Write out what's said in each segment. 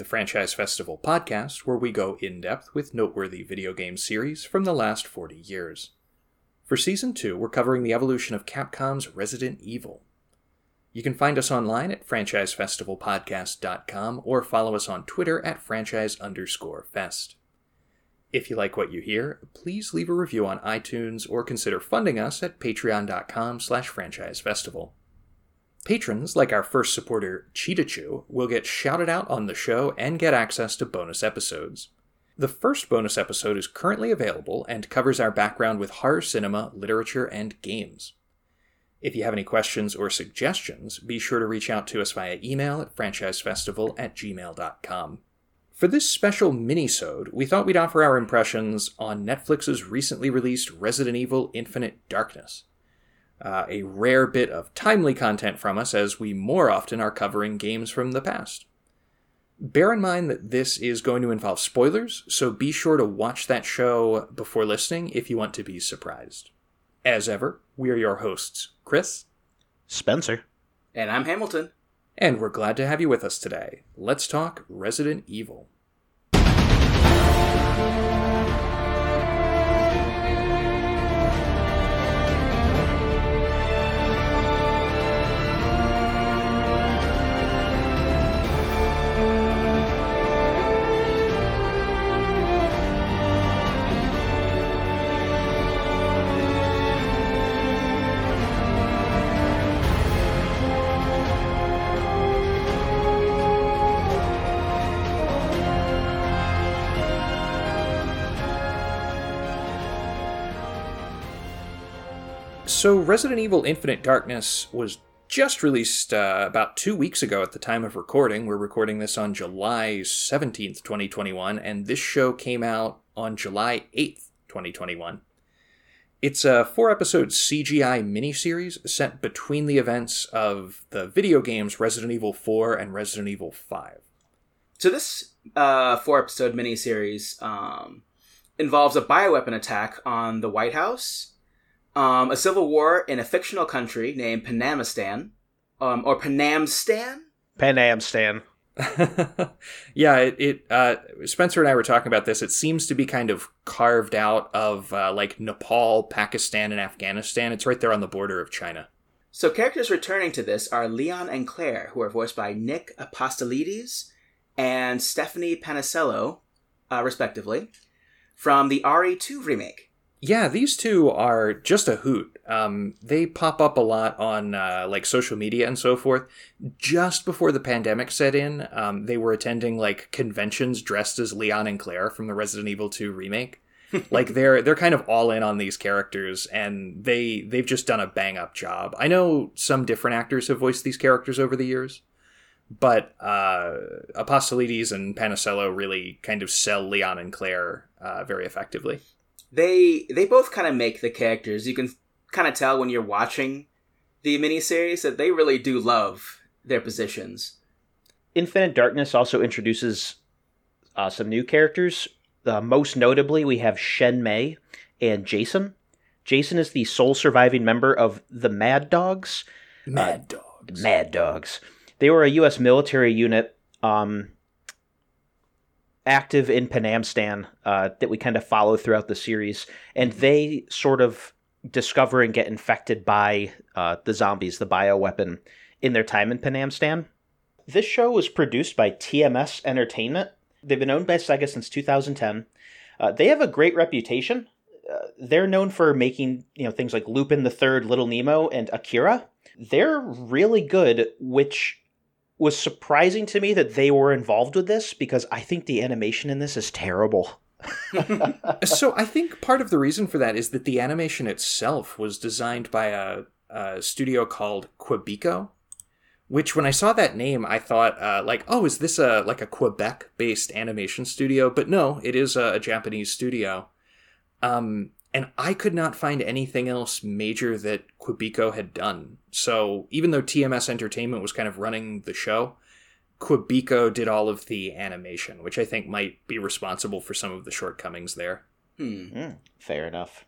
The Franchise Festival podcast, where we go in depth with noteworthy video game series from the last 40 years. For Season 2, we're covering the evolution of Capcom's Resident Evil. You can find us online at franchisefestivalpodcast.com or follow us on Twitter at franchise underscore fest. If you like what you hear, please leave a review on iTunes or consider funding us at patreon.com slash franchisefestival. Patrons, like our first supporter, Cheetachu, will get shouted out on the show and get access to bonus episodes. The first bonus episode is currently available and covers our background with horror cinema, literature, and games. If you have any questions or suggestions, be sure to reach out to us via email at franchisefestival at gmail.com. For this special mini-sode, we thought we'd offer our impressions on Netflix's recently released Resident Evil Infinite Darkness. Uh, a rare bit of timely content from us as we more often are covering games from the past. Bear in mind that this is going to involve spoilers, so be sure to watch that show before listening if you want to be surprised. As ever, we are your hosts, Chris, Spencer, and I'm Hamilton. And we're glad to have you with us today. Let's talk Resident Evil. So, Resident Evil Infinite Darkness was just released uh, about two weeks ago at the time of recording. We're recording this on July 17th, 2021, and this show came out on July 8th, 2021. It's a four episode CGI miniseries set between the events of the video games Resident Evil 4 and Resident Evil 5. So, this uh, four episode miniseries um, involves a bioweapon attack on the White House um, a civil war in a fictional country named Panamistan, um, or Penamstan. Penamstan. yeah, it, it uh, Spencer and I were talking about this. It seems to be kind of carved out of uh, like Nepal, Pakistan, and Afghanistan. It's right there on the border of China. So characters returning to this are Leon and Claire, who are voiced by Nick Apostolides and Stephanie Panisello, uh, respectively, from the RE2 remake. Yeah, these two are just a hoot. Um, they pop up a lot on uh, like social media and so forth. Just before the pandemic set in, um, they were attending like conventions dressed as Leon and Claire from the Resident Evil 2 remake. like they're they're kind of all in on these characters, and they they've just done a bang up job. I know some different actors have voiced these characters over the years, but uh, Apostolides and Panisello really kind of sell Leon and Claire uh, very effectively they they both kind of make the characters. You can kind of tell when you're watching the miniseries that they really do love their positions. Infinite Darkness also introduces uh, some new characters. Uh, most notably, we have Shen May and Jason. Jason is the sole surviving member of the Mad Dogs. Mad uh, Dogs. Mad Dogs. They were a U.S. military unit um, active in Penamstan uh, that we kind of follow throughout the series, and they sort of discover and get infected by uh, the zombies, the bioweapon, in their time in Penamstan. This show was produced by TMS Entertainment. They've been owned by Sega since 2010. Uh, they have a great reputation. Uh, they're known for making you know things like Lupin the Third, Little Nemo, and Akira. They're really good, which was surprising to me that they were involved with this because I think the animation in this is terrible. so I think part of the reason for that is that the animation itself was designed by a, a studio called Quebico, which when I saw that name, I thought uh, like, oh, is this a like a Quebec-based animation studio? But no, it is a, a Japanese studio. Um, and I could not find anything else major that Quebico had done. So even though TMS Entertainment was kind of running the show, Quebico did all of the animation, which I think might be responsible for some of the shortcomings there. Hmm. Mm, fair enough.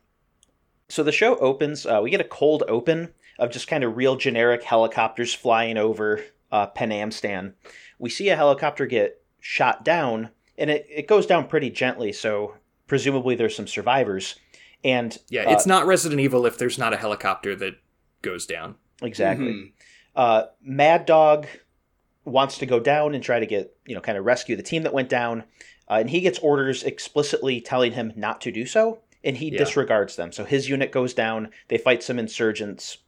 So the show opens. Uh, we get a cold open of just kind of real generic helicopters flying over uh, Penamstan, we see a helicopter get shot down, and it, it goes down pretty gently, so presumably there's some survivors. And Yeah, uh, it's not Resident Evil if there's not a helicopter that goes down. exactly. Mhm. uh, Mad Dog wants to go down and try to get, you know, kind of rescue the team that went down. Uh, and he gets orders explicitly telling him not to do so, and he Yeah. disregards them. So his unit goes down. They fight some insurgents.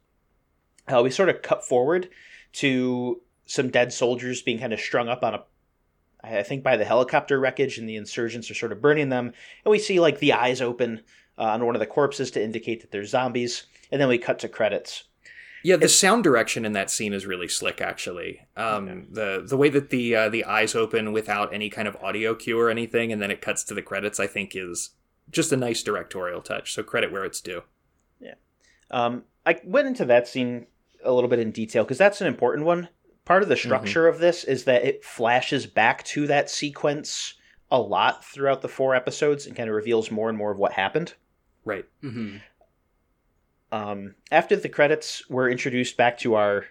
Uh, we sort of cut forward to some dead soldiers being kind of strung up on a, I think, by the helicopter wreckage, and the insurgents are sort of burning them. And we see like the eyes open uh, on one of the corpses to indicate that they're zombies. And then we cut to credits. Yeah, the It's- sound direction in that scene is really slick. Actually, um, the the way that the uh, the eyes open without any kind of audio cue or anything, and then it cuts to the credits, I think is just a nice directorial touch. So credit where it's due. Yeah, um, I went into that scene a little bit in detail because that's an important one. Part of the structure of this is that it flashes back to that sequence a lot throughout the four episodes and kind of reveals more and more of what happened. Right. Mhm. Um, after the credits, we're introduced back to our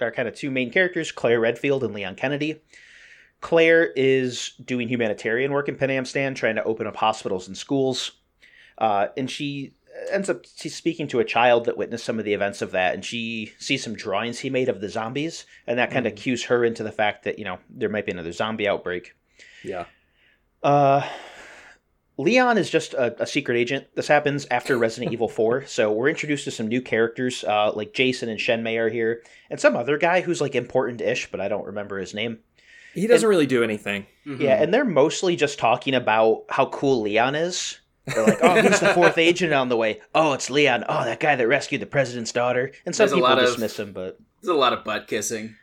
our kind of two main characters, Claire Redfield and Leon Kennedy. Claire is doing humanitarian work in Penamstan, trying to open up hospitals and schools, uh, and she ends up she's speaking to a child that witnessed some of the events of that, and she sees some drawings he made of the zombies, and that kind of cues her into the fact that you know there might be another zombie outbreak. Yeah. Uh, Leon is just a, a secret agent. This happens after Resident Evil 4, so we're introduced to some new characters, uh, like Jason and Shen May are here, and some other guy who's like important-ish, but I don't remember his name. He doesn't really do anything. Mhm. Yeah, and they're mostly just talking about how cool Leon is. They're like, "Oh, who's the fourth agent on the way? Oh, it's Leon. Oh, that guy that rescued the president's daughter." And some There's a people lot of- dismiss him, but There's a lot of butt kissing.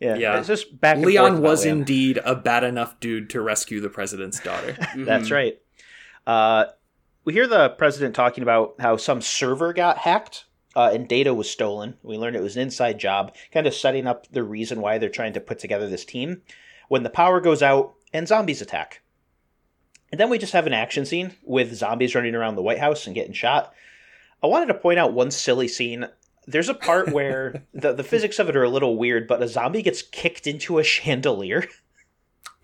yeah, Yeah. it's just back. And Leon forth about was Leon. indeed a bad enough dude to rescue the president's daughter. That's Mhm. right. Uh, we hear the president talking about how some server got hacked uh, and data was stolen. We learned it was an inside job, kind of setting up the reason why they're trying to put together this team. When the power goes out and zombies attack. And then we just have an action scene with zombies running around the White House and getting shot. I wanted to point out one silly scene. There's a part where the, the physics of it are a little weird, but a zombie gets kicked into a chandelier.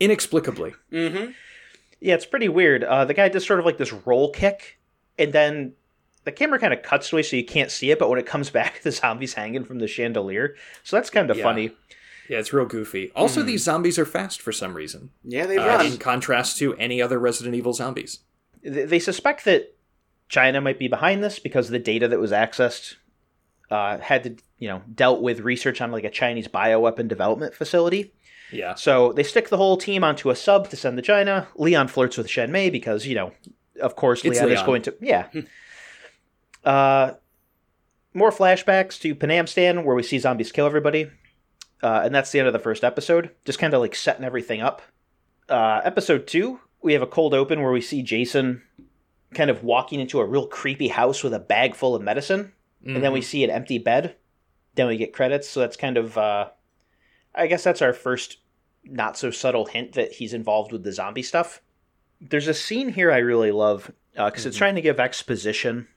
Inexplicably. Mm-hmm. Yeah, it's pretty weird. Uh, the guy does sort of like this roll kick, and then the camera kind of cuts away so you can't see it. But when it comes back, the zombie's hanging from the chandelier. So that's kind of Yeah. funny. Yeah, it's real goofy. Also, Mhm. these zombies are fast for some reason, Yeah, they uh, run. in contrast to any other Resident Evil zombies. Th- They suspect that China might be behind this because the data that was accessed uh, had to, you know, dealt with research on like a Chinese bioweapon development facility. Yeah. So they stick the whole team onto a sub to send to China. Leon flirts with Shen May because, you know, of course, It's Leon, is going to. Yeah. uh, more flashbacks to Penamstan where we see zombies kill everybody. Uh, and that's the end of the first episode. Just kind of like setting everything up. Uh, episode two, we have a cold open where we see Jason kind of walking into a real creepy house with a bag full of medicine and then we Mhm. see an empty bed. Then we get credits, so that's kind of, uh, I guess that's our first not so subtle hint that he's involved with the zombie stuff. There's a scene here I really love because it's Mhm. trying to give exposition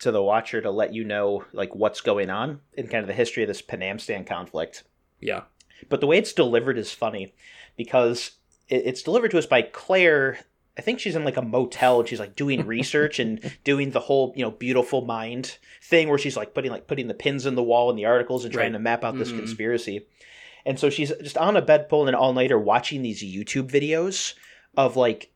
to the watcher to let you know like what's going on in kind of the history of this Penamstan conflict. yeah. But the way it's delivered is funny because it's delivered to us by Claire. I think she's in like a motel and she's like doing research and doing the whole you know beautiful mind thing where she's like putting like putting the pins in the wall in the articles and trying Right. to map out this Mhm. conspiracy. And so she's just on a bed pulling an all nighter watching these YouTube videos of like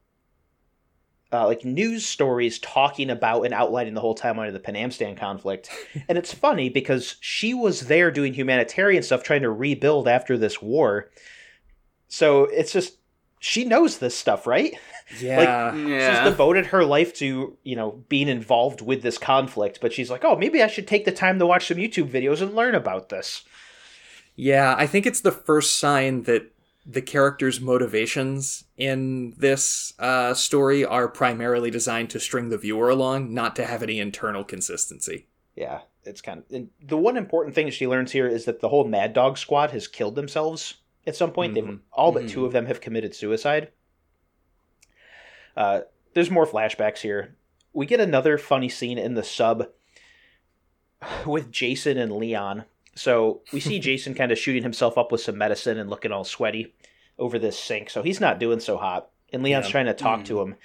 uh, like news stories talking about and outlining the whole timeline of the Penamstan conflict. and it's funny because she was there doing humanitarian stuff, trying to rebuild after this war. So it's just she knows this stuff, right? Yeah. yeah. She's devoted her life to, you know, being involved with this conflict, but she's like, "Oh, maybe I should take the time to watch some YouTube videos and learn about this." Yeah, I think it's the first sign that the characters' motivations in this uh, story are primarily designed to string the viewer along, not to have any internal consistency. Yeah, it's kind of and the one important thing she learns here is that the whole Mad Dog squad has killed themselves at some point. They've Mhm. all but Mhm. two of them have committed suicide. Uh, there's more flashbacks here. We get another funny scene in the sub with Jason and Leon. So we see Jason kind of shooting himself up with some medicine and looking all sweaty over this sink. So he's not doing so hot. And Leon's Yeah. trying to talk to him.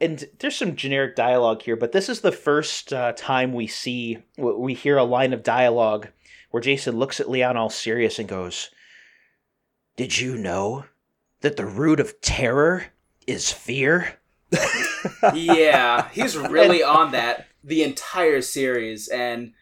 And there's some generic dialogue here, but this is the first uh, time we see, we hear a line of dialogue where Jason looks at Leon all serious and goes, Did you know that the root of terror is fear? yeah, he's really on that the entire series, and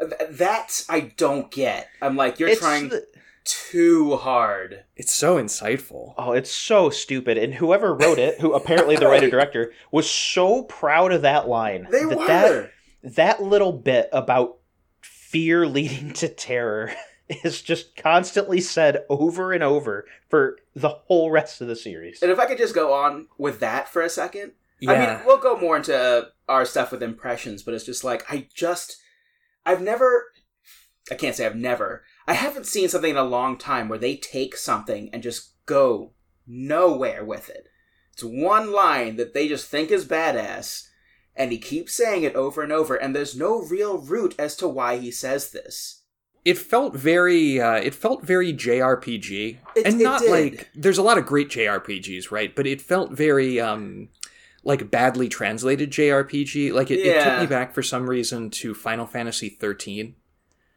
th- that I don't get. I'm like, you're It's trying the- too hard. It's so insightful. Oh, it's so stupid. And whoever wrote it, who apparently the writer director, was so proud of that line. They that, were. that that little bit about fear leading to terror is just constantly said over and over for the whole rest of the series. And if I could just go on with that for a second, Yeah. I mean, we'll go more into uh, our stuff with impressions, but it's just like I just, I've never, I can't say I've never, I haven't seen something in a long time where they take something and just go nowhere with it. It's one line that they just think is badass, and he keeps saying it over and over, and there's no real root as to why he says this. it felt very uh, it felt very JRPG It- and not like there's a lot of great JRPGs right but it felt very um like badly translated JRPG like it, it took me back for some reason to Final Fantasy 13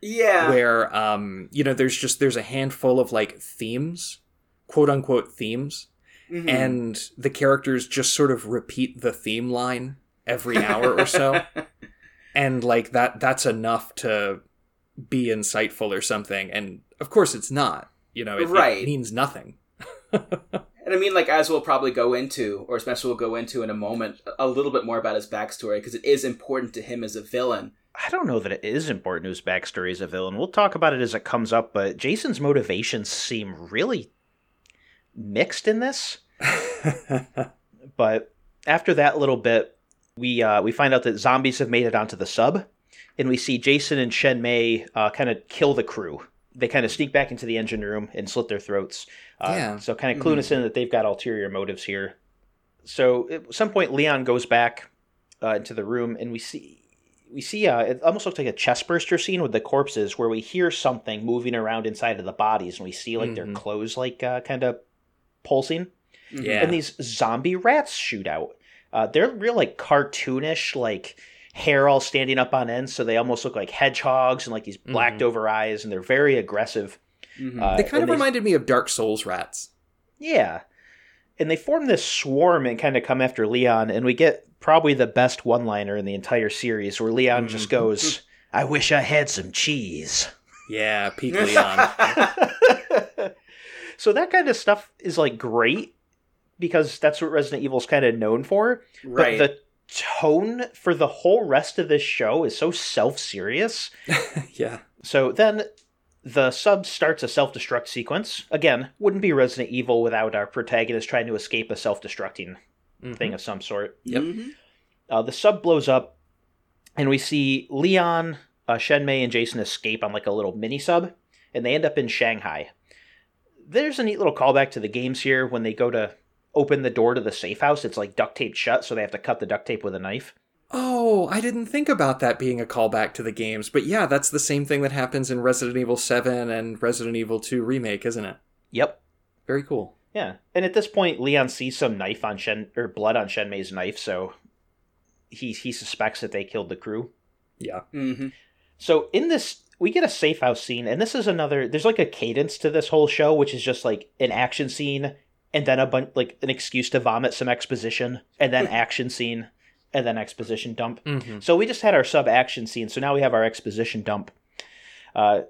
Yeah. where um you know there's just there's a handful of like themes quote unquote themes. Mhm. and the characters just sort of repeat the theme line every hour or so. And like that that's enough to be insightful or something. And of course it's not. You know it, it means nothing And I mean, like, as we'll probably go into, or Spencer will go into in a moment, a little bit more about his backstory, because it is important to him as a villain. I don't know that it is important to his backstory as a villain. We'll talk about it as it comes up, but Jason's motivations seem really mixed in this. But after that little bit, we uh, we find out that zombies have made it onto the sub, and we see Jason and Shen May uh, kind of kill the crew. They kind of sneak back into the engine room and slit their throats. Uh, Yeah. So kind of cluing us in that they've got ulterior motives here. So at some point, Leon goes back uh, into the room, and we see we see uh, it almost looks like a chest burster scene with the corpses, where we hear something moving around inside of the bodies, and we see like their Mhm. clothes like uh, kind of pulsing yeah and these zombie rats shoot out. Uh, they're real like cartoonish, like hair all standing up on end, so they almost look like hedgehogs and like these blacked over eyes, and they're very aggressive. Mhm. Uh, they kind of and reminded me of Dark Souls rats yeah, and they form this swarm and kind of come after Leon, and we get probably the best one-liner in the entire series, where Leon just Mhm. goes, "I wish I had some cheese." yeah peak Leon so that kind of stuff is like great because that's what Resident Evil's kind of known for. right. But the tone for the whole rest of this show is so self serious. yeah So then the sub starts a self destruct sequence. Again, wouldn't be Resident Evil without our protagonist trying to escape a self destructing Mhm. thing of some sort. Yep. Mhm. Uh, the sub blows up, and we see Leon, uh, Shen May, and Jason escape on like a little mini sub, and they end up in Shanghai. There's a neat little callback to the games here when they go to open the door to the safe house. It's like duct taped shut, so they have to cut the duct tape with a knife. Oh, I didn't think about that being a callback to the games, but yeah, that's the same thing that happens in Resident Evil 7 and Resident Evil 2 Remake, isn't it? Yep. Very cool. Yeah, and at this point, Leon sees some knife on Shen or blood on Shen May's knife, so he he suspects that they killed the crew. Yeah. Mhm. So in this, we get a safe house scene, and this is another. There's like a cadence to this whole show, which is just like an action scene, and then a bunch like an excuse to vomit some exposition, and then action scene, and then exposition dump. Mm-hmm. So we just had our sub action scene, so now we have our exposition dump. Uh,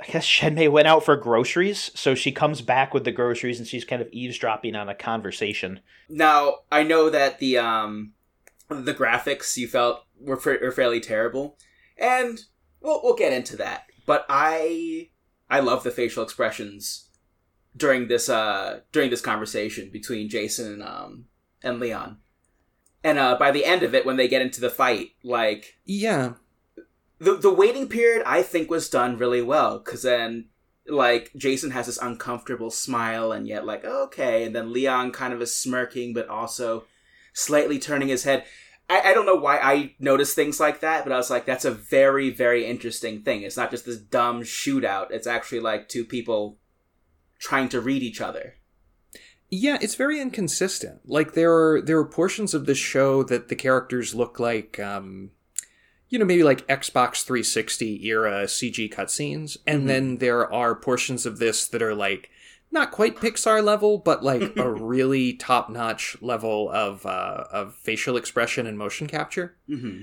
I guess Shen May went out for groceries, so she comes back with the groceries, and she's kind of eavesdropping on a conversation. Now I know that the um the graphics you felt were, fa- were fairly terrible, and we'll we'll get into that. But I I love the facial expressions during this uh during this conversation between Jason and um and Leon. And uh by the end of it when they get into the fight, like Yeah. the the waiting period I think was done really well because then like Jason has this uncomfortable smile and yet like okay and then Leon kind of is smirking but also slightly turning his head I, I don't know why I noticed things like that, but I was like, that's a very, very interesting thing. It's not just this dumb shootout. It's actually like two people trying to read each other. Yeah, it's very inconsistent. Like there are there are portions of this show that the characters look like um you know, maybe like Xbox 360 era CG cutscenes, and Mhm. then there are portions of this that are like not quite Pixar level, but like a really top notch level of uh, of facial expression and motion capture. Mm-hmm.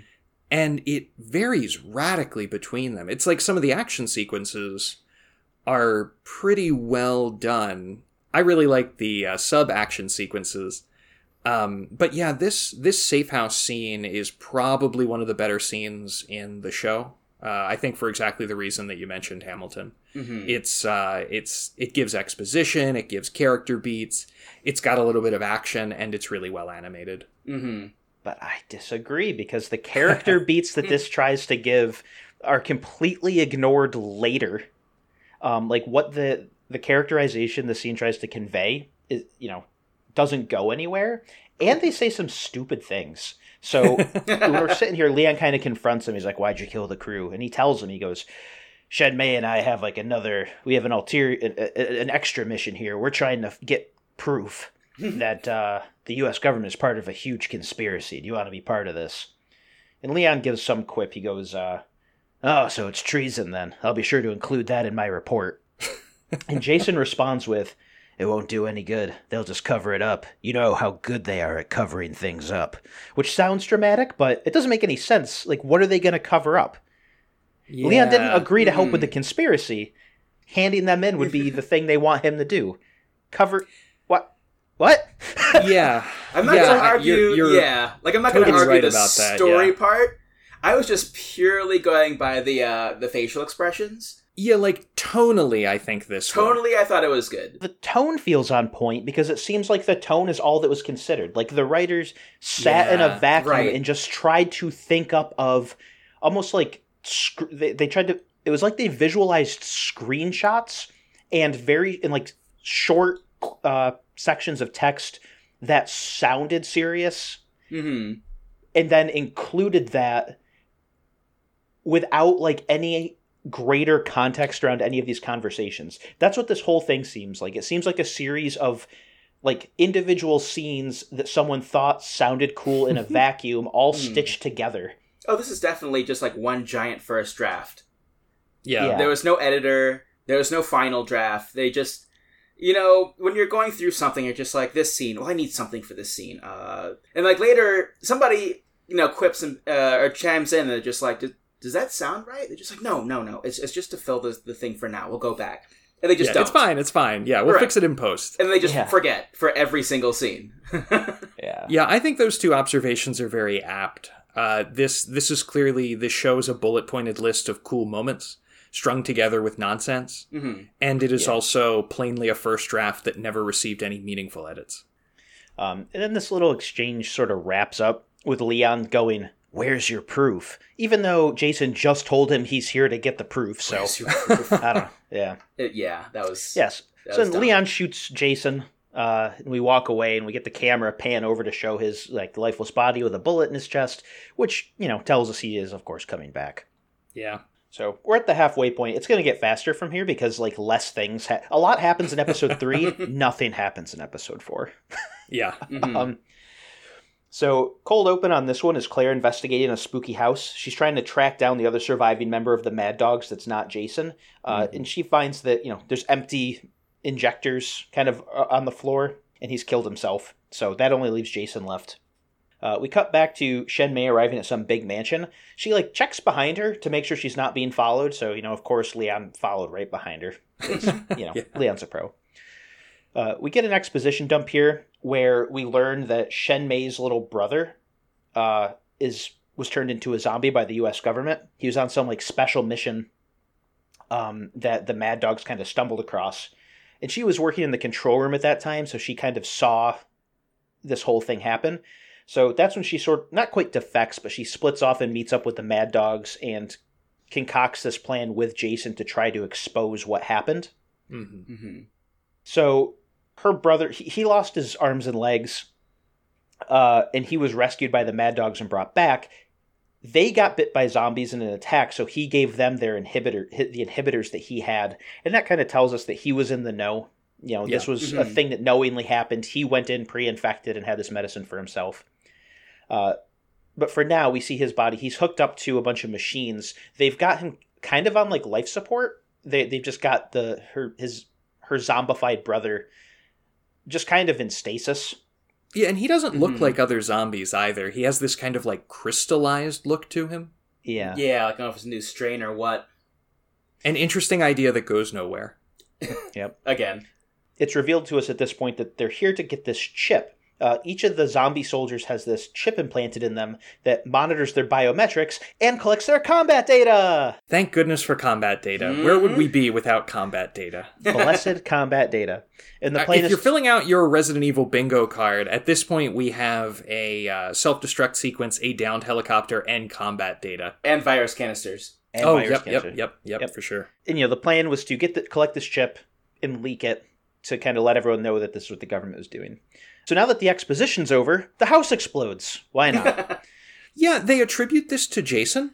and it varies radically between them. It's like some of the action sequences are pretty well done. I really like the uh, sub action sequences. Um, but yeah, this this safe house scene is probably one of the better scenes in the show. Uh, I think for exactly the reason that you mentioned Hamilton. Mm-hmm. It's uh, it's it gives exposition, it gives character beats, it's got a little bit of action, and it's really well animated. Mm-hmm. But I disagree because the character beats that this tries to give are completely ignored later. Um, like what the the characterization the scene tries to convey is, you know, doesn't go anywhere, and they say some stupid things. So we're sitting here, Leon kind of confronts him. He's like, "Why'd you kill the crew?" And he tells him, he goes, "Shen May and I have like another. We have an ulterior, an extra mission here. We're trying to get proof that uh, the U.S. government is part of a huge conspiracy. Do you want to be part of this?" And Leon gives some quip. He goes, uh, "Oh, so it's treason then? I'll be sure to include that in my report." and Jason responds with, "It won't do any good. They'll just cover it up. You know how good they are at covering things up." Which sounds dramatic, but it doesn't make any sense. Like, what are they going to cover up? Leon didn't agree to help with Mm. the conspiracy. Handing them in would be the thing they want him to do. Cover what? What? yeah, I'm not Yeah, gonna argue. you're- you're yeah, like I'm not gonna argue right the about that, story yeah. part. I was just purely going by the uh the facial expressions. Yeah, like tonally, I think this worked. Tonally, I thought it was good. the tone feels on point because it seems like the tone is all that was considered. Like the writers sat in a vacuum right. and just tried to think up of almost like sc- they, they tried to. It was like they visualized screenshots and very in like short uh, sections of text that sounded serious Mm-hmm. and then included that without like any greater context around any of these conversations. That's what this whole thing seems like. It seems like a series of like individual scenes that someone thought sounded cool in a vacuum all Hmm. stitched together. Oh, this is definitely just like one giant first draft. Yeah. Yeah. There was no editor. There was no final draft. They just, you know, when you're going through something, you're just like this scene. Well, I need something for this scene. Uh, and like later, somebody, you know, quips and uh, or chimes in, and they're just like, "Does- "Does that sound right?" They're just like, "No, no, no. It's it's just to fill the the thing for now. We'll go back." And they just Yeah, don't. it's fine. It's fine. Yeah, we'll Right. fix it in post. And they just Yeah. forget for every single scene. Yeah. Yeah, I think those two observations are very apt. Uh, this this is clearly this shows a bullet pointed list of cool moments strung together with nonsense, hmm and it is Yeah. also plainly a first draft that never received any meaningful edits. Um, and then this little exchange sort of wraps up with Leon going, "Where's your proof?" Even though Jason just told him he's here to get the proof. So proof? I don't know. Yeah. It- yeah, that was Yes. That so was. Leon shoots Jason. Uh, and we walk away, and we get the camera pan over to show his like lifeless body with a bullet in his chest, which you know tells us he is, of course, coming back. Yeah. So we're at the halfway point. It's going to get faster from here because like less things. Ha- a lot happens in episode three. nothing happens in episode four. Yeah. Mhm. Um, so cold open on this one is Claire investigating a spooky house. She's trying to track down the other surviving member of the Mad Dogs that's not Jason, uh, and she finds that you know there's empty injectors kind of uh, on the floor, and he's killed himself. So that only leaves Jason left. Uh, we cut back to Shen May arriving at some big mansion. She like checks behind her to make sure she's not being followed. So you know, of course, Leon followed right behind her. You know, Yeah. Leon's a pro. Uh, we get an exposition dump here where we learn that Shen May's little brother uh, is was turned into a zombie by the U.S. government. He was on some like special mission um, that the Mad Dogs kind of stumbled across, and she was working in the control room at that time, so she kind of saw this whole thing happen. So that's when she sort not quite defects, but she splits off and meets up with the Mad Dogs and concocts this plan with Jason to try to expose what happened. hmm Mhm. So her brother, he, he lost his arms and legs, uh, and he was rescued by the Mad Dogs and brought back. They got bit by zombies in an attack, so he gave them their inhibitor, the inhibitors that he had, and that kind of tells us that he was in the know. You know, this was a Mhm. thing that knowingly happened. He went in pre-infected and had this medicine for himself. Uh, but for now, we see his body. He's hooked up to a bunch of machines. They've got him kind of on like life support. They they've just got the her his her zombified brother just kind of in stasis. Yeah, and he doesn't look Mhm. like other zombies either. He has this kind of like crystallized look to him. Yeah. Yeah, like I don't know if it's a new strain or what. An interesting idea that goes nowhere. Yep. Again, It's revealed to us at this point that they're here to get this chip. Uh, each of the zombie soldiers has this chip implanted in them that monitors their biometrics and collects their combat data. Thank goodness for combat data. Where would we be without combat data? Blessed combat data. And the Uh, if you're filling out your Resident Evil bingo card, at this point we have a uh, self-destruct sequence, a downed helicopter, and combat data. and virus canisters. and oh, virus yep, cancer. yep, yep, yep, Yep. for sure. and you know the plan was to get the collect this chip and leak it to kind of let everyone know that this is what the government was doing. So now that the exposition's over, the house explodes. Why not? Yeah, they attribute this to Jason.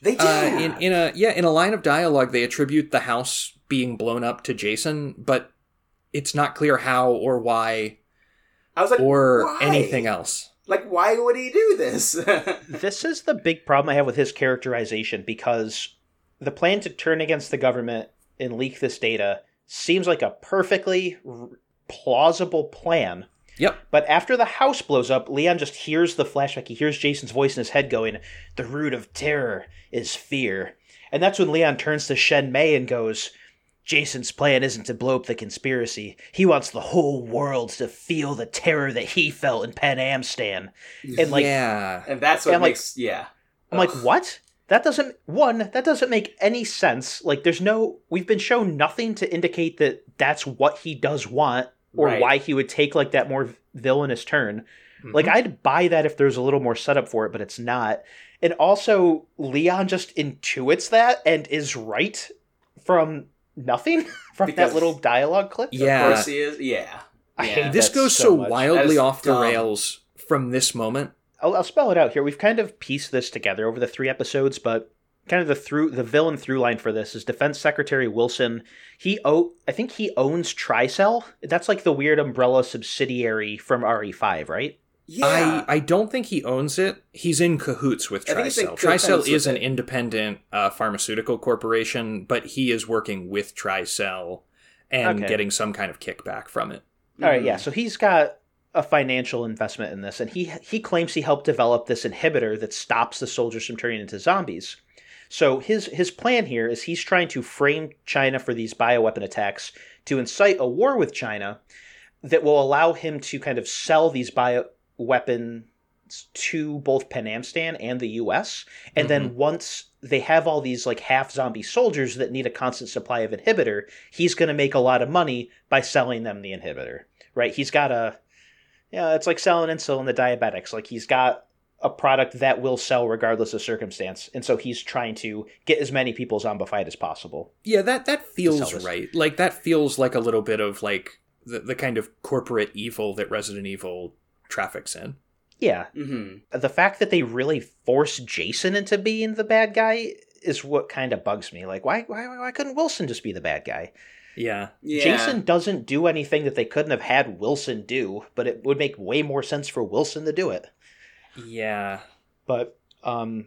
They did. Uh, in in a yeah, in a line of dialogue, they attribute the house being blown up to Jason, but it's not clear how or why I was like, or why? anything else. Like, why would he do this? this is the big problem I have with his characterization because the plan to turn against the government and leak this data seems like a perfectly r- plausible plan. Yep. But after the house blows up, Leon just hears the flashback. He hears Jason's voice in his head going, The root of terror is fear. And that's when Leon turns to Shen May and goes, Jason's plan isn't to blow up the conspiracy. He wants the whole world to feel the terror that he felt in Penamstan. And like yeah, and that's what And, like, makes yeah. I'm like, what? That doesn't one. That doesn't make any sense. Like, there's no. We've been shown nothing to indicate that that's what he does want, or Right. why he would take like that more villainous turn. Like, Mhm. I'd buy that if there's a little more setup for it, but it's not. And also, Leon just intuits that and is right from nothing from Because- that little dialogue clip. Yeah. Of course he is. Yeah. I Yeah. hate this goes so, much. Wildly is off the dumb. rails from this moment. I'll, I'll spell it out here. We've kind of pieced this together over the three episodes, but kind of the through the villain through line for this is Defense Secretary Wilson. He o- I think he owns Tricell. That's like the weird umbrella subsidiary from RE5, right? Yeah. I, I don't think he owns it. He's in cahoots with I think Tricell. Tricell is an independent uh, pharmaceutical corporation, but he is working with Tricell and Okay. getting some kind of kickback from it. All right, yeah. So he's got a financial investment in this, and he he claims he helped develop this inhibitor that stops the soldiers from turning into zombies. So his his plan here is he's trying to frame China for these bioweapon attacks to incite a war with China that will allow him to kind of sell these bioweapons to both Penamstan and the US. And then mm-hmm. once they have all these like half zombie soldiers that need a constant supply of inhibitor, he's going to make a lot of money by selling them the inhibitor. Right? He's got a yeah, it's like selling insulin to diabetics. Like he's got a product that will sell regardless of circumstance. And so he's trying to get as many people zombified as possible. Yeah, that that feels right. Like that feels like a little bit of like the, the kind of corporate evil that Resident Evil traffics in. Yeah. hmm The fact that they really force Jason into being the bad guy is what kind of bugs me. Like why why why couldn't Wilson just be the bad guy? Yeah. Yeah. Jason doesn't do anything that they couldn't have had Wilson do, but it would make way more sense for Wilson to do it. Yeah. But um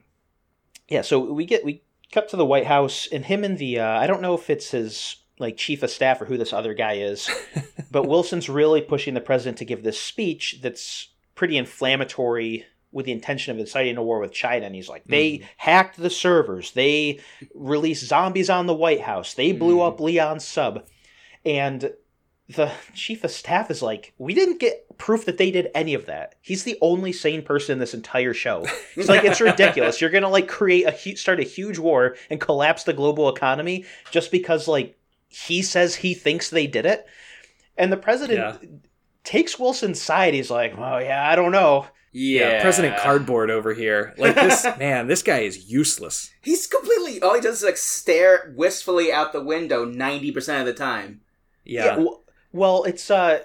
yeah, so we get we cut to the White House and him and the uh, I don't know if it's his like chief of staff or who this other guy is, but Wilson's really pushing the president to give this speech that's pretty inflammatory with the intention of inciting a war with China. And he's like, they hacked the servers, they released zombies on the White House, they blew Mhm. up Leon's sub, and the chief of staff is like, we didn't get proof that they did any of that. He's the only sane person in this entire show. It's like it's ridiculous. You're gonna like create a hu- start a huge war and collapse the global economy just because like he says he thinks they did it, and the president Yeah. takes Wilson's side. He's like, "Oh yeah, I don't know." Yeah. President Cardboard over here. Like this man, this guy is useless. He's completely. All he does is like stare wistfully out the window ninety percent of the time. Yeah. w- well, it's uh,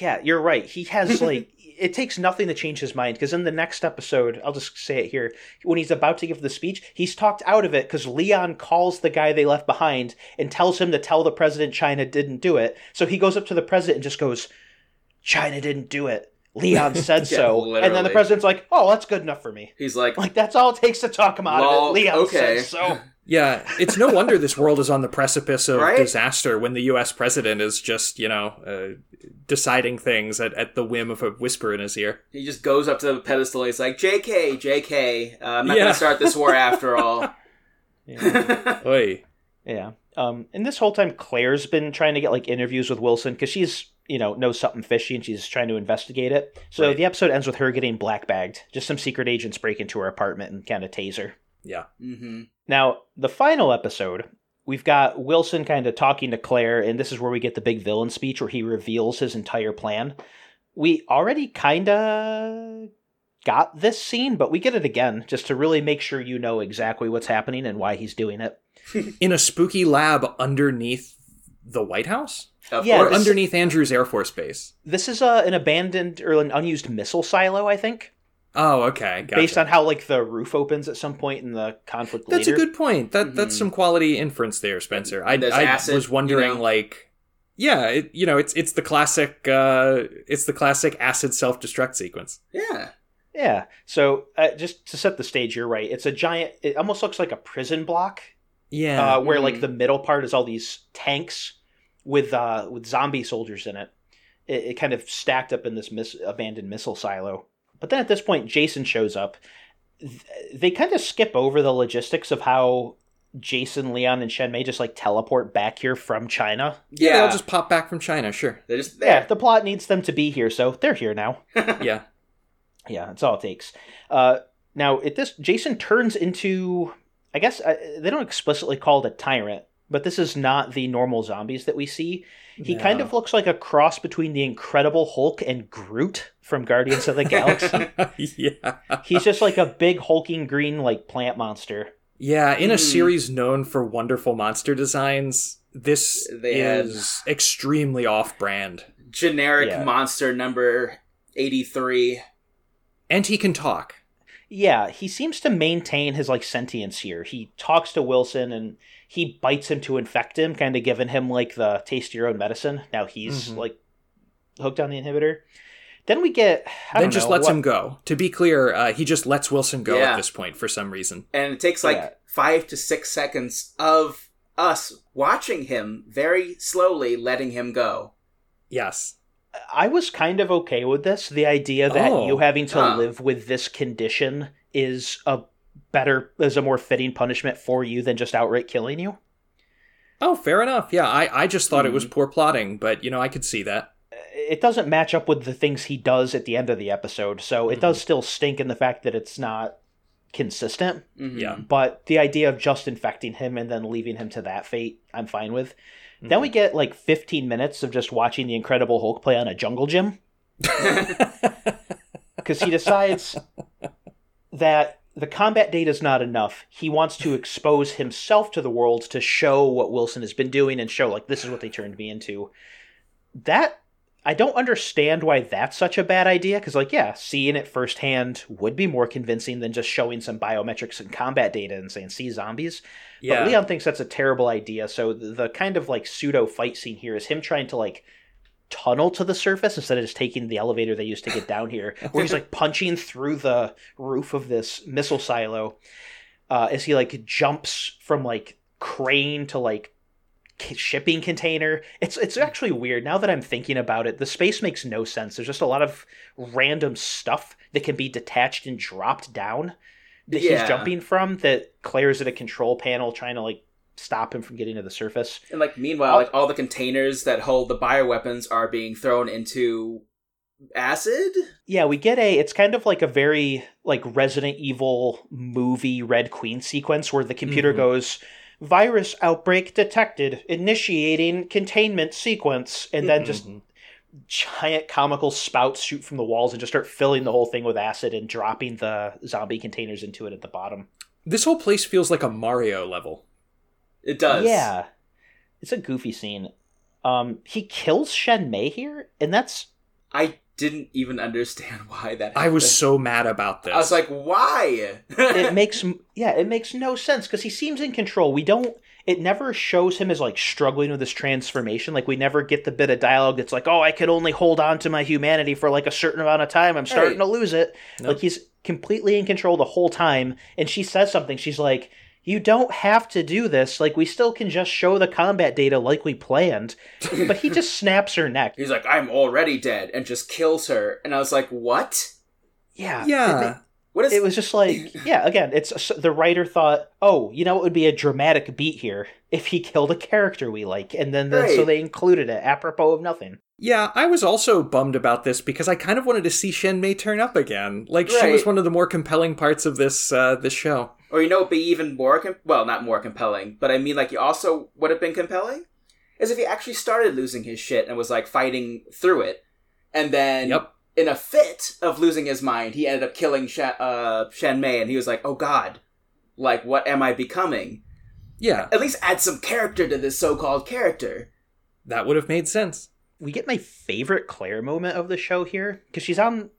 yeah, you're right. He has like it takes nothing to change his mind because in the next episode, I'll just say it here, when he's about to give the speech, he's talked out of it because Leon calls the guy they left behind and tells him to tell the president China didn't do it. So he goes up to the president and just goes, China didn't do it. Leon said Yeah, so. And then the president's like, oh, that's good enough for me. He's like, Like, that's all it takes to talk him out of it. Leon okay. said so. Yeah, it's no wonder this world is on the precipice of Right? disaster when the U.S. president is just, you know, uh, deciding things at, at the whim of a whisper in his ear. he just goes up to the pedestal. And he's like, "JK, JK, uh, I'm not Yeah. gonna start this war after all." Yeah. Oi. Yeah. Um, and this whole time, Claire's been trying to get like interviews with Wilson because she's, you know, knows something fishy and she's trying to investigate it. So Right. the episode ends with her getting black bagged. Just some secret agents break into her apartment and kind of tase her. Yeah. hmm Now, the final episode, we've got Wilson kind of talking to Claire, and this is where we get the big villain speech where he reveals his entire plan. We already kind of got this scene, but we get it again just to really make sure you know exactly what's happening and why he's doing it. In a spooky lab underneath the White House? Of Yeah, or course. underneath Andrews Air Force Base? This is uh, an abandoned or an unused missile silo, I think, Oh, okay. Gotcha. based on how like the roof opens at some point in the conflict That's later. a good point. That that's Mhm. some quality inference there, Spencer. I, I acid, was wondering, you know? like, yeah, it, you know, it's it's the classic, uh, it's the classic acid self destruct sequence. yeah. Yeah. So uh, just to set the stage, you're right. It's a giant. It almost looks like a prison block, Yeah, uh, where Mhm. like the middle part is all these tanks with uh, with zombie soldiers in it. It, it kind of stacked up in this mis- abandoned missile silo. But then at this point, Jason shows up. They kind of skip over the logistics of how Jason, Leon, and Shen May just like teleport back here from China. yeah, Yeah. they'll just pop back from China. Sure. They're just Yeah, the plot needs them to be here, so they're here now. Yeah. Yeah, that's all it takes. Uh, now, at this, Jason turns into, I guess uh, they don't explicitly call it a tyrant, but this is not the normal zombies that we see. He kind of looks like a cross between the Incredible Hulk and Groot from Guardians of the Galaxy. yeah. He's just like a big hulking green like plant monster. Yeah, in a Mm. series known for wonderful monster designs, this They had- is extremely off-brand. Generic Yeah. monster number eighty-three. And he can talk. Yeah, he seems to maintain his like sentience here. He talks to Wilson and he bites him to infect him, kind of giving him like the taste your own medicine. Now he's Mhm. like hooked on the inhibitor. Then we get I then just know, lets what- him go. To be clear, uh, he just lets Wilson go Yeah. at this point for some reason. and it takes like Yeah. five to six seconds of us watching him very slowly letting him go. Yes. I was kind of okay with this. The idea that Oh. you having to Ah. live with this condition is a better as a more fitting punishment for you than just outright killing you. Oh, fair enough. Yeah, I, I just thought it Hmm. was poor plotting, but you know, I could see that. It doesn't match up with the things he does at the end of the episode, so it Mm-hmm. does still stink in the fact that it's not consistent. Mhm. Yeah. But the idea of just infecting him and then leaving him to that fate, I'm fine with. Then Mm-hmm. we get like 15 minutes of just watching the Incredible Hulk play on a jungle gym because he decides that the combat data is not enough. He wants to expose himself to the world to show what Wilson has been doing and show like this is what they turned me into. That I don't understand why that's such a bad idea because like yeah, seeing it firsthand would be more convincing than just showing some biometrics and combat data and saying see zombies. yeah. But Leon thinks that's a terrible idea. So the, the kind of like pseudo fight scene here is him trying to like tunnel to the surface instead of just taking the elevator they used to get down here, where he's like punching through the roof of this missile silo uh, as he like jumps from like crane to like shipping container. It's it's actually weird now that I'm thinking about it. The space makes no sense. There's just a lot of random stuff that can be detached and dropped down that Yeah. he's jumping from that Claire's at a control panel trying to like stop him from getting to the surface. And like meanwhile, like all the containers that hold the bioweapons are being thrown into acid. Yeah, we get a it's kind of like a very like Resident Evil movie Red Queen sequence where the computer Mhm. goes virus outbreak detected initiating containment sequence and then just Mhm. giant comical spouts shoot from the walls and just start filling the whole thing with acid and dropping the zombie containers into it at the bottom. This whole place feels like a Mario level. It does. Yeah. It's a goofy scene. Um he kills Shen May here and that's I didn't even understand why that. I was so mad about this. I was like, why? it makes yeah, it makes no sense because he seems in control. We don't. It never shows him as like struggling with this transformation. Like we never get the bit of dialogue that's like, "Oh, I can only hold on to my humanity for like a certain amount of time. I'm starting Right. to lose it." Nope. Like he's completely in control the whole time. And she says something. She's like, "You don't have to do this. Like we still can just show the combat data like we planned." but he just snaps her neck. He's like, I'm already dead, and just kills her. And I was like, what? Yeah, yeah. What is? it was just like yeah again it's the writer thought oh you know it would be a dramatic beat here if he killed a character we like and then the, so they included it apropos of nothing Yeah, I was also bummed about this because I kind of wanted to see Shen May turn up again. Like she was one of the more compelling parts of this uh, this show. Or you know, it'd be even more. Com- well, not more compelling, but I mean, like, you also would have been compelling is if he actually started losing his shit and was like fighting through it, and then Yep. in a fit of losing his mind, he ended up killing Sha- uh, Shen May, and he was like, "Oh God, like, what am I becoming?" Yeah, At least add some character to this so-called character. that would have made sense. we get my favorite claire moment of the show here because she's on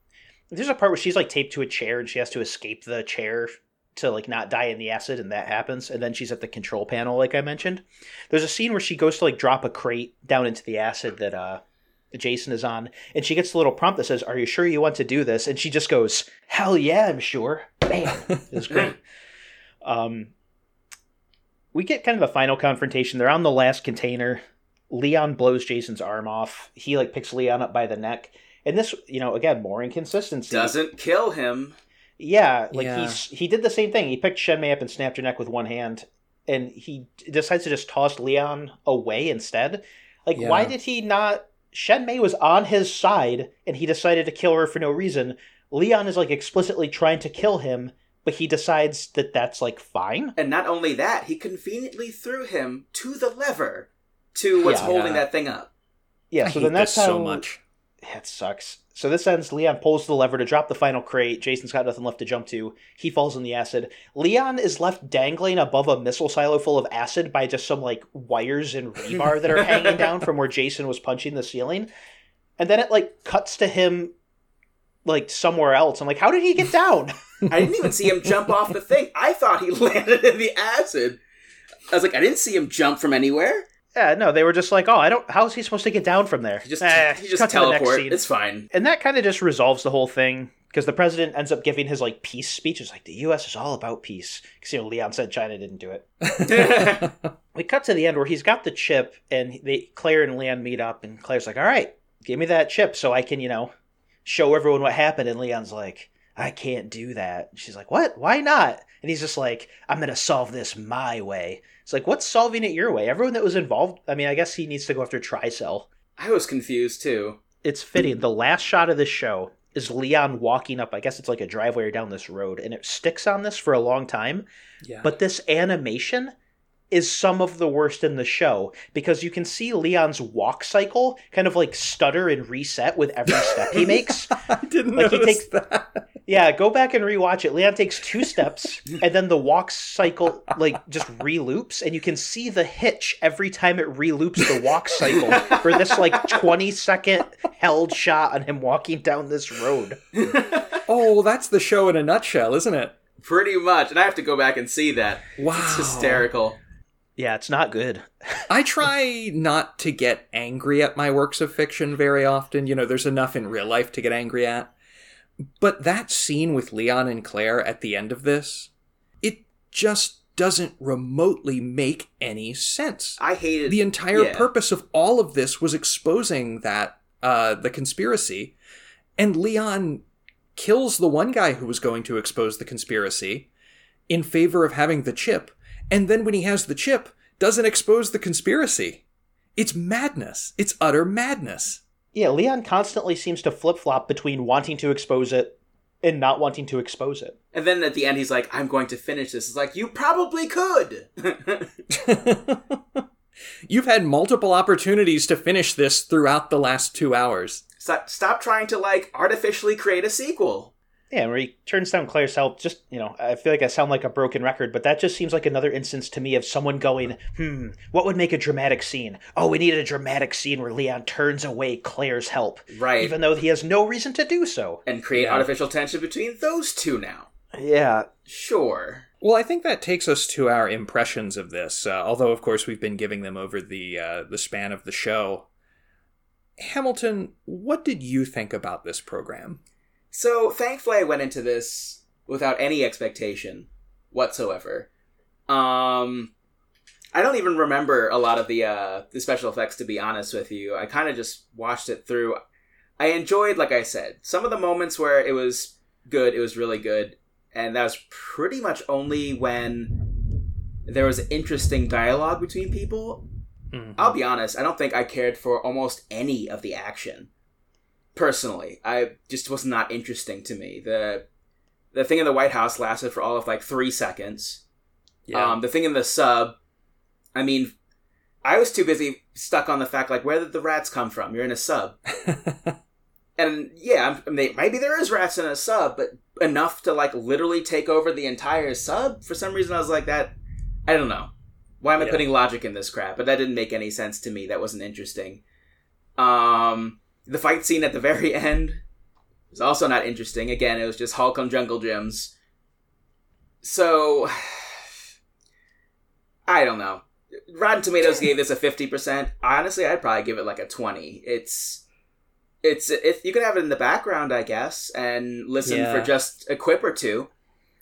there's a part where she's like taped to a chair and she has to escape the chair to like not die in the acid and that happens and then she's at the control panel like i mentioned. There's a scene where she goes to like drop a crate down into the acid that uh jason is on and she gets the little prompt that says are you sure you want to do this? And she just goes hell yeah i'm sure. Bam. It's great. Um we get kind of a final confrontation. They're on the last container. Leon blows jason's arm off. He like picks leon up by the neck. And this you know again more inconsistency. Doesn't kill him. Yeah, like Yeah. he's he did the same thing. He picked Shen May up and snapped her neck with one hand, and he decides to just toss Leon away instead. Like, Yeah. why did he not? Shen May was on his side, and he decided to kill her for no reason. Leon is like explicitly trying to kill him, but he decides that that's like fine. And not only that, he conveniently threw him to the lever to what's Yeah. holding Yeah. that thing up. Yeah, I so hate then that's this how so much. Yeah, it sucks. So this ends. Leon pulls the lever to drop the final crate. Jason's got nothing left to jump to. He falls in the acid. Leon is left dangling above a missile silo full of acid by just some like wires and rebar that are hanging down from where Jason was punching the ceiling. And then it like cuts to him like somewhere else. I'm like, how did he get down? I didn't even see him jump off the thing. I thought he landed in the acid. I was like, I didn't see him jump from anywhere. Yeah, no, they were just like, oh, I don't. How is he supposed to get down from there? He just Eh, he just cut to the next teleport. scene. It's fine. and that kind of just resolves the whole thing because the president ends up giving his like peace speech. It's like the U.S. is all about peace because you know Leon said China didn't do it. We cut to the end where he's got the chip, and they Claire and Leon meet up, and Claire's like, "All right, give me that chip so I can you know show everyone what happened." And Leon's like, "I can't do that." She's like, "What? Why not?" And he's just like, "I'm gonna solve this my way." It's like, what's solving it your way? Everyone that was involved. I mean, I guess he needs to go after Tricell. I was confused too. it's fitting. The last shot of this show is Leon walking up. I guess it's like a driveway or down this road, and it sticks on this for a long time. yeah. But this animation is some of the worst in the show because you can see Leon's walk cycle kind of like stutter and reset with every step he makes. I didn't Like, he notice takes- that. Yeah, go back and rewatch it. Leon takes two steps, and then the walk cycle like just reloops, and you can see the hitch every time it reloops the walk cycle for this like twenty second held shot on him walking down this road. Oh, that's the show in a nutshell, isn't it? Pretty much, and I have to go back and see that. Wow. It's hysterical. Yeah, it's not good. I try not to get angry at my works of fiction very often. You know, there's enough in real life to get angry at. But that scene with Leon and Claire at the end of this, it just doesn't remotely make any sense. I hated The entire yeah. purpose of all of this was exposing that uh, the conspiracy, and Leon kills the one guy who was going to expose the conspiracy in favor of having the chip, and then when he has the chip, doesn't expose the conspiracy. It's madness. It's utter madness. Yeah, Leon constantly seems to flip flop between wanting to expose it and not wanting to expose it. And then at the end, he's like, "I'm going to finish this." It's like you probably could. You've had multiple opportunities to finish this throughout the last two hours. stop, stop trying to like artificially create a sequel. Yeah, where he turns down Claire's help. Just you know, I feel like I sound like a broken record, but that just seems like another instance to me of someone going, "Hmm, what would make a dramatic scene? Oh, we need a dramatic scene where Leon turns away Claire's help, Right. even though he has no reason to do so." and create Yeah. artificial tension between those two now. Yeah, Sure. Well, I think that takes us to our impressions of this. Uh, although, of course, we've been giving them over the uh, the span of the show. Hamilton, what did you think about this program? So thankfully, I went into this without any expectation whatsoever. Um, I don't even remember a lot of the uh, the special effects. To be honest with you, I kind of just watched it through. I enjoyed, like I said, some of the moments where it was good. It was really good, and that was pretty much only when there was interesting dialogue between people. I'll be honest, I don't think I cared for almost any of the action. Personally, I just was not interesting to me. The the thing in the White House lasted for all of like three seconds. Yeah. Um, the thing in the sub, I mean, I was too busy stuck on the fact like where did the rats come from? You're in a sub, and yeah, I'm- mean, maybe there is rats in a sub, but enough to like literally take over the entire sub. For some reason, I was like that. I don't know. Why am I Yeah. putting logic in this crap? But that didn't make any sense to me. That wasn't interesting. Um, the fight scene at the very end was also not interesting. Again, it was just Hulk on Jungle Gyms. So, I don't know. Rotten Tomatoes gave this a fifty percent. Honestly, I'd probably give it like a twenty. It's, it's if you could have it in the background, I guess, and listen Yeah. for just a quip or two,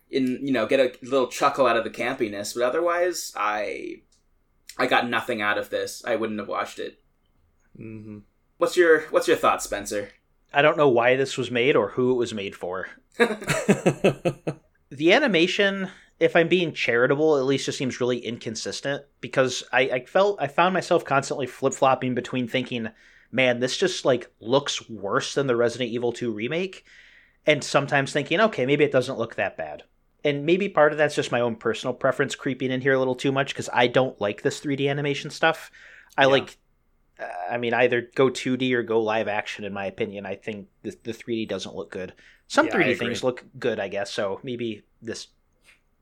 in you know, get a little chuckle out of the campiness. But otherwise, I, I got nothing out of this. I wouldn't have watched it. hmm What's your What's your thoughts, Spencer? I don't know why this was made or who it was made for. the animation, if I'm being charitable, at least just seems really inconsistent because I, I felt I found myself constantly flip flopping between thinking, man, this just like looks worse than the Resident Evil 2 remake, and sometimes thinking, okay, maybe it doesn't look that bad. And maybe part of that's just my own personal preference creeping in here a little too much because I don't like this 3D animation stuff. I Yeah. like I mean, either go 2D or go live action. In my opinion, I think the, the 3D doesn't look good. Some Yeah, 3D things look good, I guess. So maybe this,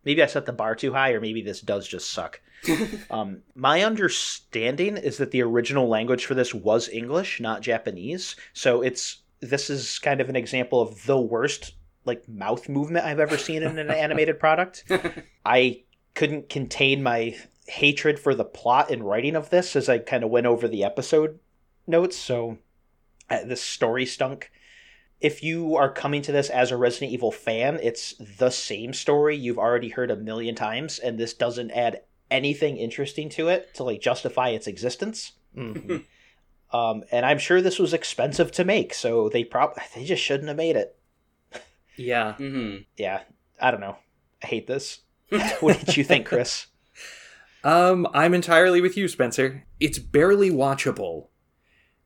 maybe I set the bar too high, or maybe this does just suck. um, my understanding is that the original language for this was English, not Japanese. So it's this is kind of an example of the worst like mouth movement I've ever seen in an animated product. I couldn't contain my hatred for the plot and writing of this as I kind of went over the episode notes. So uh, this story stunk. If you are coming to this as a Resident Evil fan, it's the same story you've already heard a million times, and this doesn't add anything interesting to it to like justify its existence. Mhm. Um, and I'm sure this was expensive to make, so they probably they just shouldn't have made it. Yeah. hmm Yeah, I don't know. I hate this. what did you think, Chris? Um, I'm entirely with you, Spencer. It's barely watchable,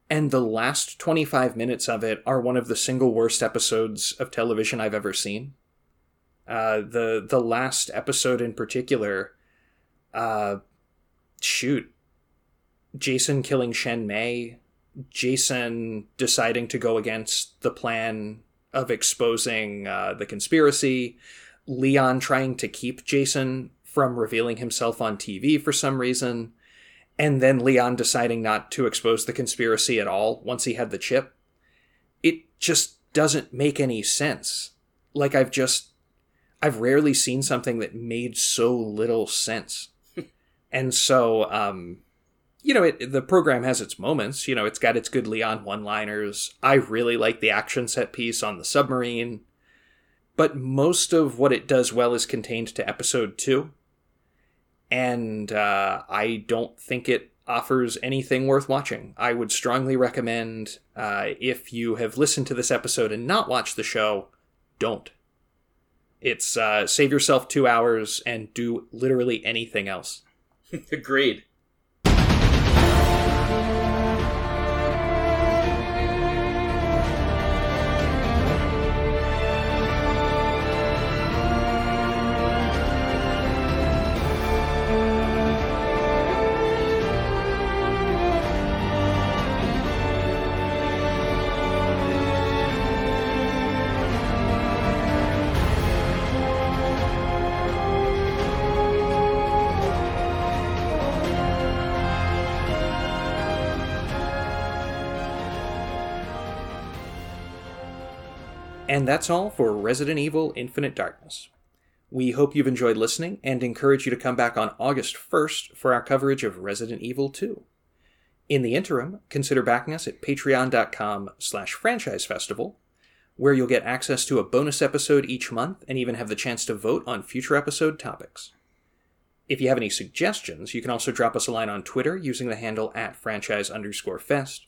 and the last 25 minutes of it are one of the single worst episodes of television I've ever seen. Uh, the the last episode in particular, uh, shoot, Jason killing Shen May, Jason deciding to go against the plan of exposing uh, the conspiracy, Leon trying to keep Jason from revealing himself on TV for some reason, and then Leon deciding not to expose the conspiracy at all once he had the chip. It just doesn't make any sense. Like I've just I've rarely seen something that made so little sense. and so um you know, it, the program has its moments. You know, it's got its good Leon one-liners. I really like the action set piece on the submarine but most of what it does well is contained to episode two. And uh, I don't think it offers anything worth watching. I would strongly recommend uh, if you have listened to this episode and not watched the show, don't. It's uh, save yourself two hours and do literally anything else. Agreed. And that's all for Resident Evil Infinite Darkness. We hope you've enjoyed listening and encourage you to come back on August 1st for our coverage of Resident Evil 2. In the interim, consider backing us at patreon.com slash franchise festival, where you'll get access to a bonus episode each month and even have the chance to vote on future episode topics. If you have any suggestions, you can also drop us a line on Twitter using the handle at franchise underscore fest,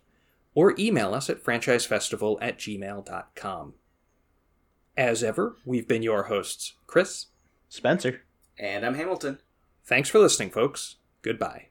or email us at franchisefestival at gmail.com. As ever, we've been your hosts, Chris, Spencer, and I'm Hamilton. Thanks for listening, folks. Goodbye.